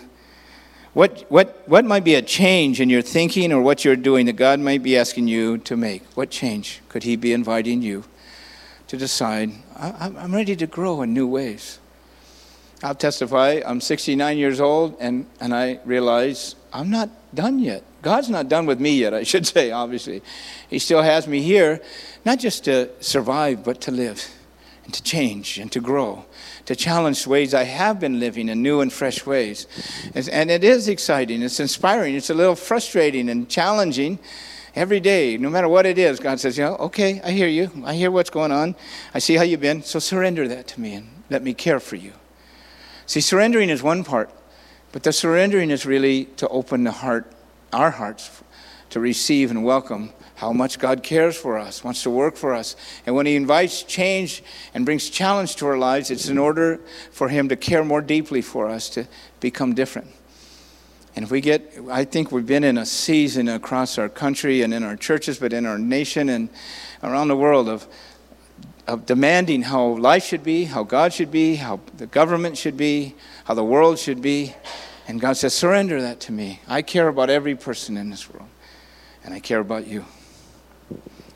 Speaker 1: What, what, what might be a change in your thinking or what you're doing that God might be asking you to make? What change could He be inviting you to decide, I'm ready to grow in new ways. I'll testify, I'm 69 years old, and, and I realize I'm not done yet. God's not done with me yet, I should say, obviously. He still has me here, not just to survive, but to live and to change and to grow, to challenge ways I have been living in new and fresh ways. And it is exciting, it's inspiring, it's a little frustrating and challenging Every day, no matter what it is, God says, "Yeah, okay, I hear you. I hear what's going on. I see how you've been. So surrender that to me and let me care for you. See, surrendering is one part, but the surrendering is really to open the heart, our hearts, to receive and welcome how much God cares for us, wants to work for us. And when He invites change and brings challenge to our lives, it's in order for Him to care more deeply for us to become different. And if we get, I think we've been in a season across our country and in our churches, but in our nation and around the world of, of demanding how life should be, how God should be, how the government should be, how the world should be. And God says, surrender that to me. I care about every person in this world, and I care about you.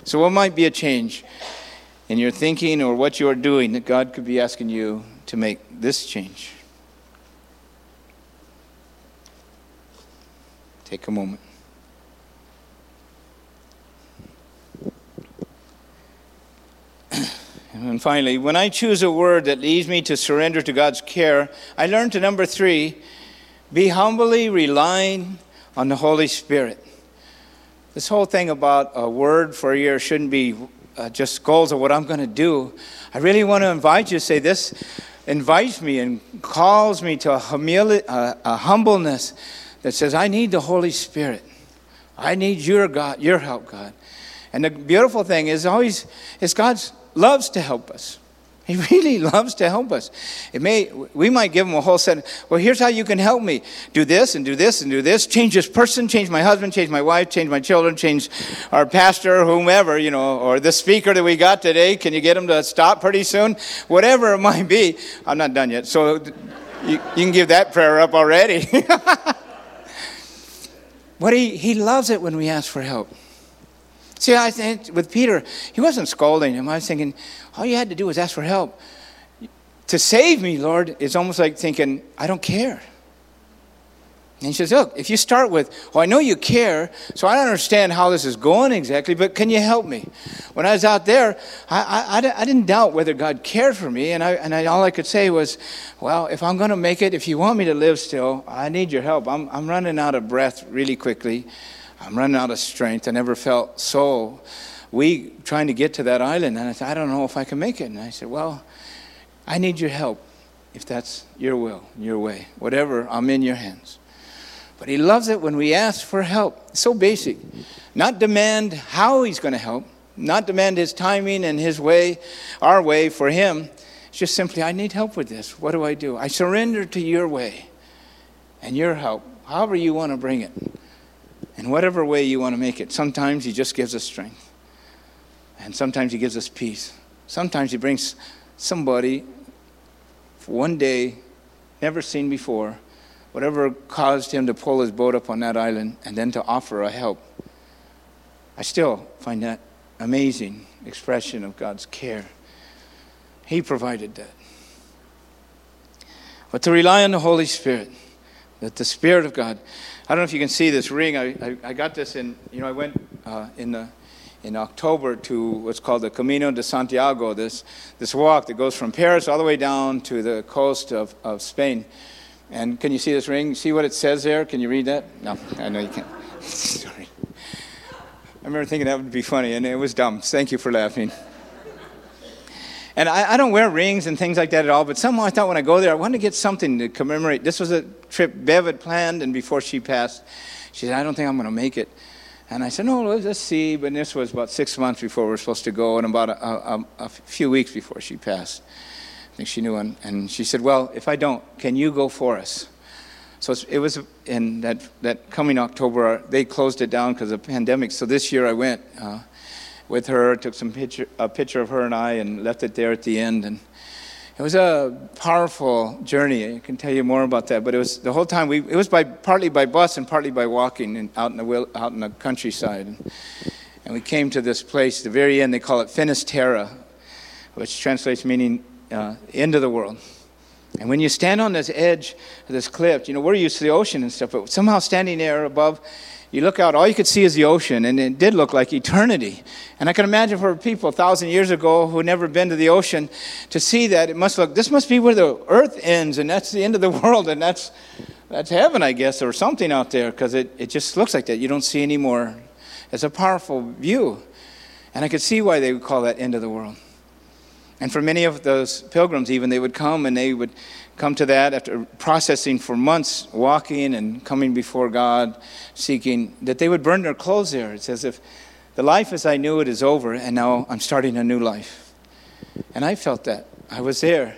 Speaker 1: So, what might be a change in your thinking or what you're doing that God could be asking you to make this change? Take a moment. And finally, when I choose a word that leads me to surrender to God's care, I learn to number three be humbly relying on the Holy Spirit. This whole thing about a word for a year shouldn't be uh, just goals of what I'm going to do. I really want to invite you to say this invites me and calls me to a, humili- a humbleness that says, I need the Holy Spirit. I need your God, your help, God. And the beautiful thing is always it's God loves to help us. He really loves to help us. It may we might give him a whole set. Well, here's how you can help me. Do this and do this and do this. Change this person. Change my husband. Change my wife. Change my children. Change our pastor, whomever you know, or the speaker that we got today. Can you get him to stop pretty soon? Whatever it might be. I'm not done yet, so you, you can give that prayer up already. But he, he loves it when we ask for help. See, I think with Peter, he wasn't scolding him. I was thinking, all you had to do was ask for help. To save me, Lord, is almost like thinking, I don't care. And he says, Look, if you start with, Well, I know you care, so I don't understand how this is going exactly, but can you help me? When I was out there, I, I, I didn't doubt whether God cared for me, and, I, and I, all I could say was, Well, if I'm going to make it, if you want me to live still, I need your help. I'm, I'm running out of breath really quickly, I'm running out of strength. I never felt so weak trying to get to that island, and I said, I don't know if I can make it. And I said, Well, I need your help if that's your will, your way. Whatever, I'm in your hands. But he loves it when we ask for help. It's so basic. Not demand how he's going to help, not demand his timing and his way, our way for him. It's just simply, I need help with this. What do I do? I surrender to your way and your help, however you want to bring it, in whatever way you want to make it. Sometimes he just gives us strength, and sometimes he gives us peace. Sometimes he brings somebody for one day, never seen before whatever caused him to pull his boat up on that island and then to offer a help. I still find that amazing expression of God's care. He provided that. But to rely on the Holy Spirit, that the Spirit of God, I don't know if you can see this ring. I, I, I got this in, you know, I went uh, in, the, in October to what's called the Camino de Santiago, this, this walk that goes from Paris all the way down to the coast of, of Spain. And can you see this ring? See what it says there? Can you read that? No, I know you can't. Sorry. I remember thinking that would be funny, and it was dumb. Thank you for laughing. And I, I, don't wear rings and things like that at all, but somehow I thought when I go there, I wanted to get something to commemorate. This was a trip Bev had planned, and before she passed, she said, I don't think I'm going to make it. And I said, no, let's see. But this was about six months before we were supposed to go, and about a, a, a few weeks before she passed. I think she knew, and, and she said, Well, if I don't, can you go for us? So it was in that, that coming October, they closed it down because of the pandemic. So this year I went uh, with her, took some picture, a picture of her and I, and left it there at the end. And it was a powerful journey. I can tell you more about that. But it was the whole time. We, it was by partly by bus and partly by walking and out in the out in the countryside. And, and we came to this place. The very end, they call it Finisterre, which translates meaning uh, end of the world. And when you stand on this edge of this cliff, you know, we're used to the ocean and stuff, but somehow standing there above, you look out, all you could see is the ocean, and it did look like eternity. And I can imagine for people a thousand years ago who never been to the ocean to see that, it must look, this must be where the earth ends, and that's the end of the world, and that's, that's heaven, I guess, or something out there, because it, it just looks like that. You don't see any more. It's a powerful view. And I could see why they would call that end of the world. And for many of those pilgrims, even, they would come and they would come to that after processing for months, walking and coming before God, seeking, that they would burn their clothes there. It's as if the life as I knew it is over, and now I'm starting a new life. And I felt that. I was there.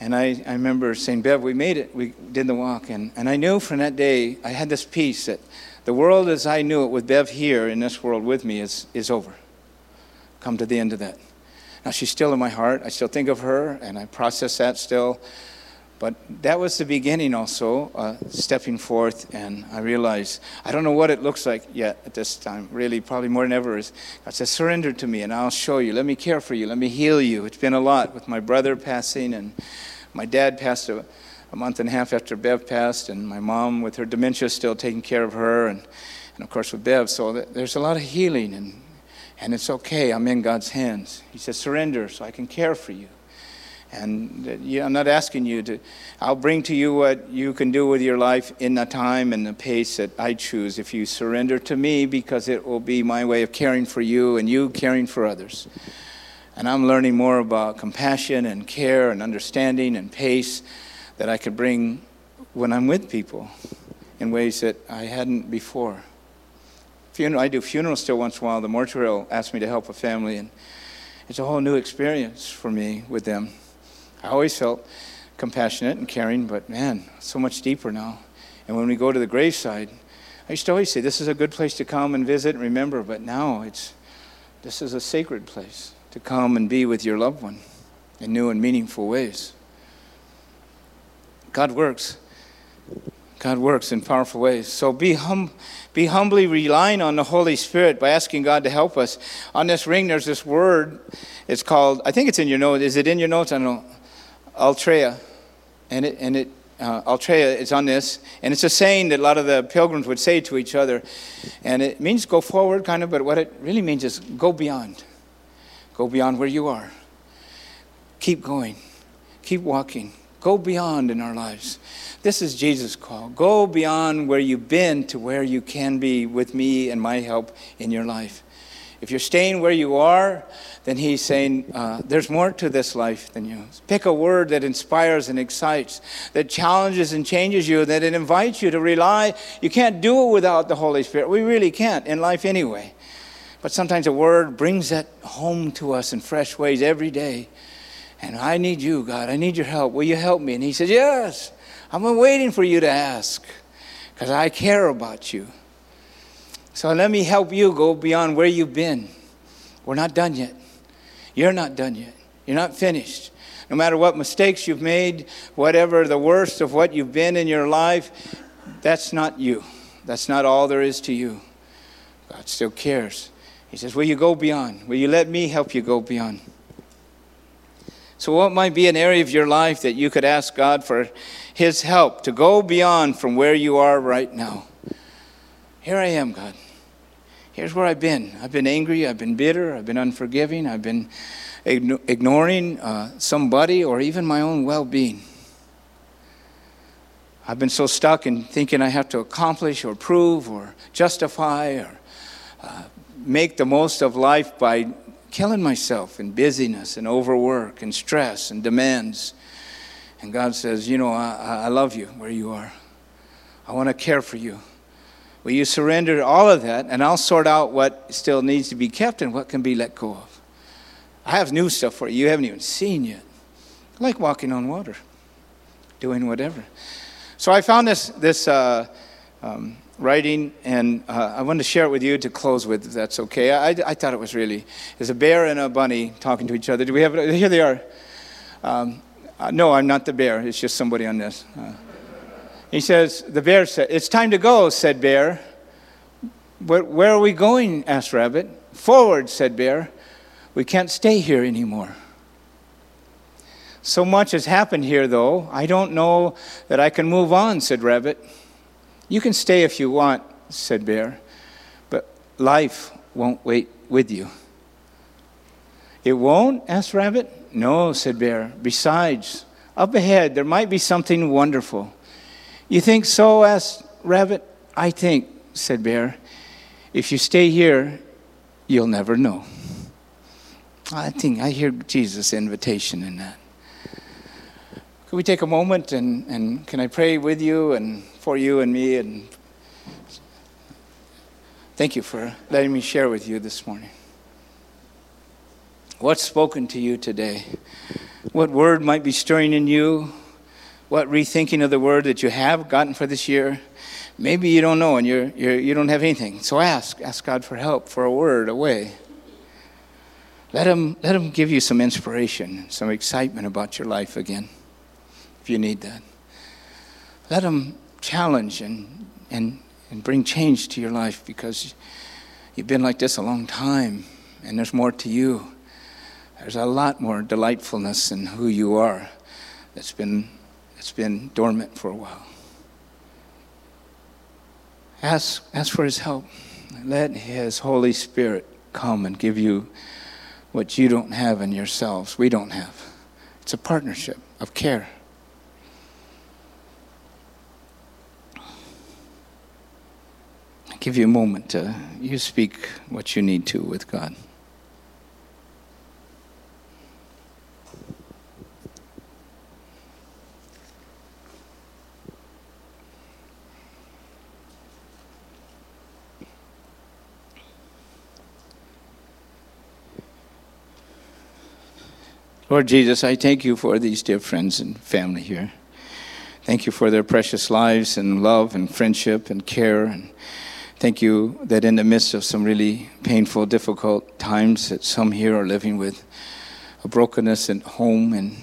Speaker 1: And I, I remember saying, Bev, we made it. We did the walk. And, and I knew from that day, I had this peace that the world as I knew it with Bev here in this world with me is, is over. Come to the end of that. Now, she's still in my heart. I still think of her, and I process that still. But that was the beginning also, uh, stepping forth, and I realized I don't know what it looks like yet at this time, really, probably more than ever. Is God says, Surrender to me, and I'll show you. Let me care for you. Let me heal you. It's been a lot with my brother passing, and my dad passed a, a month and a half after Bev passed, and my mom with her dementia still taking care of her, and, and of course with Bev. So there's a lot of healing and and it's okay, I'm in God's hands. He says, surrender so I can care for you. And uh, I'm not asking you to, I'll bring to you what you can do with your life in the time and the pace that I choose if you surrender to me because it will be my way of caring for you and you caring for others. And I'm learning more about compassion and care and understanding and pace that I could bring when I'm with people in ways that I hadn't before I do funerals still once in a while. The mortuary will ask me to help a family, and it's a whole new experience for me with them. I always felt compassionate and caring, but man, so much deeper now. And when we go to the graveside, I used to always say, this is a good place to come and visit and remember, but now it's, this is a sacred place to come and be with your loved one in new and meaningful ways. God works. God works in powerful ways. So be, hum, be humbly relying on the Holy Spirit by asking God to help us. On this ring, there's this word. It's called, I think it's in your notes. Is it in your notes? I don't know. Ultreia. And it, and it uh, Ultreia is on this, and it's a saying that a lot of the pilgrims would say to each other. And it means go forward, kind of, but what it really means is go beyond. Go beyond where you are. Keep going. Keep walking. Go beyond in our lives. This is Jesus' call. Go beyond where you've been to where you can be with me and my help in your life. If you're staying where you are, then he's saying, uh, There's more to this life than you. Pick a word that inspires and excites, that challenges and changes you, that it invites you to rely. You can't do it without the Holy Spirit. We really can't in life anyway. But sometimes a word brings that home to us in fresh ways every day. And I need you, God. I need your help. Will you help me? And he says, Yes. I'm waiting for you to ask because I care about you. So let me help you go beyond where you've been. We're not done yet. You're not done yet. You're not finished. No matter what mistakes you've made, whatever the worst of what you've been in your life, that's not you. That's not all there is to you. God still cares. He says, Will you go beyond? Will you let me help you go beyond? So, what might be an area of your life that you could ask God for His help to go beyond from where you are right now? Here I am, God. Here's where I've been. I've been angry, I've been bitter, I've been unforgiving, I've been ignoring uh, somebody or even my own well being. I've been so stuck in thinking I have to accomplish or prove or justify or uh, make the most of life by killing myself in busyness and overwork and stress and demands. And God says, You know, I, I love you where you are. I want to care for you. Will you surrender all of that, and I'll sort out what still needs to be kept and what can be let go of? I have new stuff for you you haven't even seen yet. Like walking on water, doing whatever. So I found this, this uh, um, writing, and uh, I wanted to share it with you to close with, if that's okay. I, I thought it was really, there's a bear and a bunny talking to each other. Do we have? Here they are. Um, uh, no, I'm not the bear. It's just somebody on this. Uh, he says, the bear said, It's time to go, said Bear. But where are we going? asked Rabbit. Forward, said Bear. We can't stay here anymore. So much has happened here, though. I don't know that I can move on, said Rabbit. You can stay if you want, said Bear, but life won't wait with you. It won't? asked Rabbit. No, said Bear. Besides, up ahead, there might be something wonderful. You think so? asked Rabbit. I think, said Bear, if you stay here, you'll never know. I think I hear Jesus' invitation in that. Could we take a moment and, and can I pray with you and for you and me? And thank you for letting me share with you this morning. What's spoken to you today? What word might be stirring in you? What rethinking of the word that you have gotten for this year. Maybe you don't know and you're, you're, you don't have anything. So ask. Ask God for help, for a word, a way. Let him, let him give you some inspiration, some excitement about your life again, if you need that. Let him challenge and, and, and bring change to your life because you've been like this a long time and there's more to you. There's a lot more delightfulness in who you are that's been it's been dormant for a while. Ask, ask for his help. Let his Holy Spirit come and give you what you don't have in yourselves, we don't have. It's a partnership of care. I give you a moment to you speak what you need to with God. Lord Jesus, I thank you for these dear friends and family here. Thank you for their precious lives and love and friendship and care. And thank you that in the midst of some really painful, difficult times that some here are living with a brokenness at home and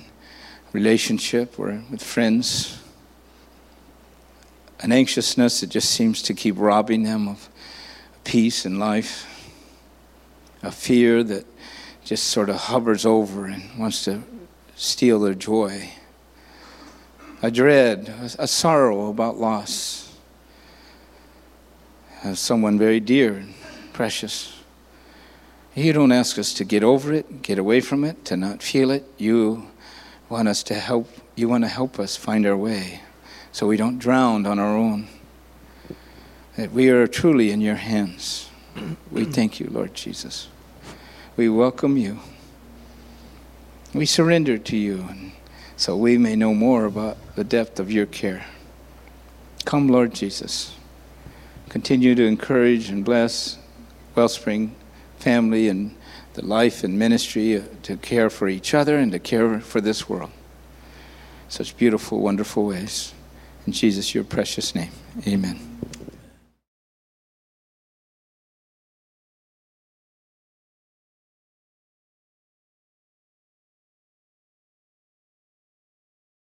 Speaker 1: relationship or with friends, an anxiousness that just seems to keep robbing them of peace and life, a fear that just sort of hovers over and wants to steal their joy. a dread, a sorrow about loss of someone very dear and precious. You don't ask us to get over it, get away from it, to not feel it. You want us to help, you want to help us find our way so we don't drown on our own. That we are truly in your hands. We thank you, Lord Jesus. We welcome you. We surrender to you so we may know more about the depth of your care. Come, Lord Jesus. Continue to encourage and bless Wellspring family and the life and ministry uh, to care for each other and to care for this world. Such beautiful, wonderful ways. In Jesus, your precious name. Amen.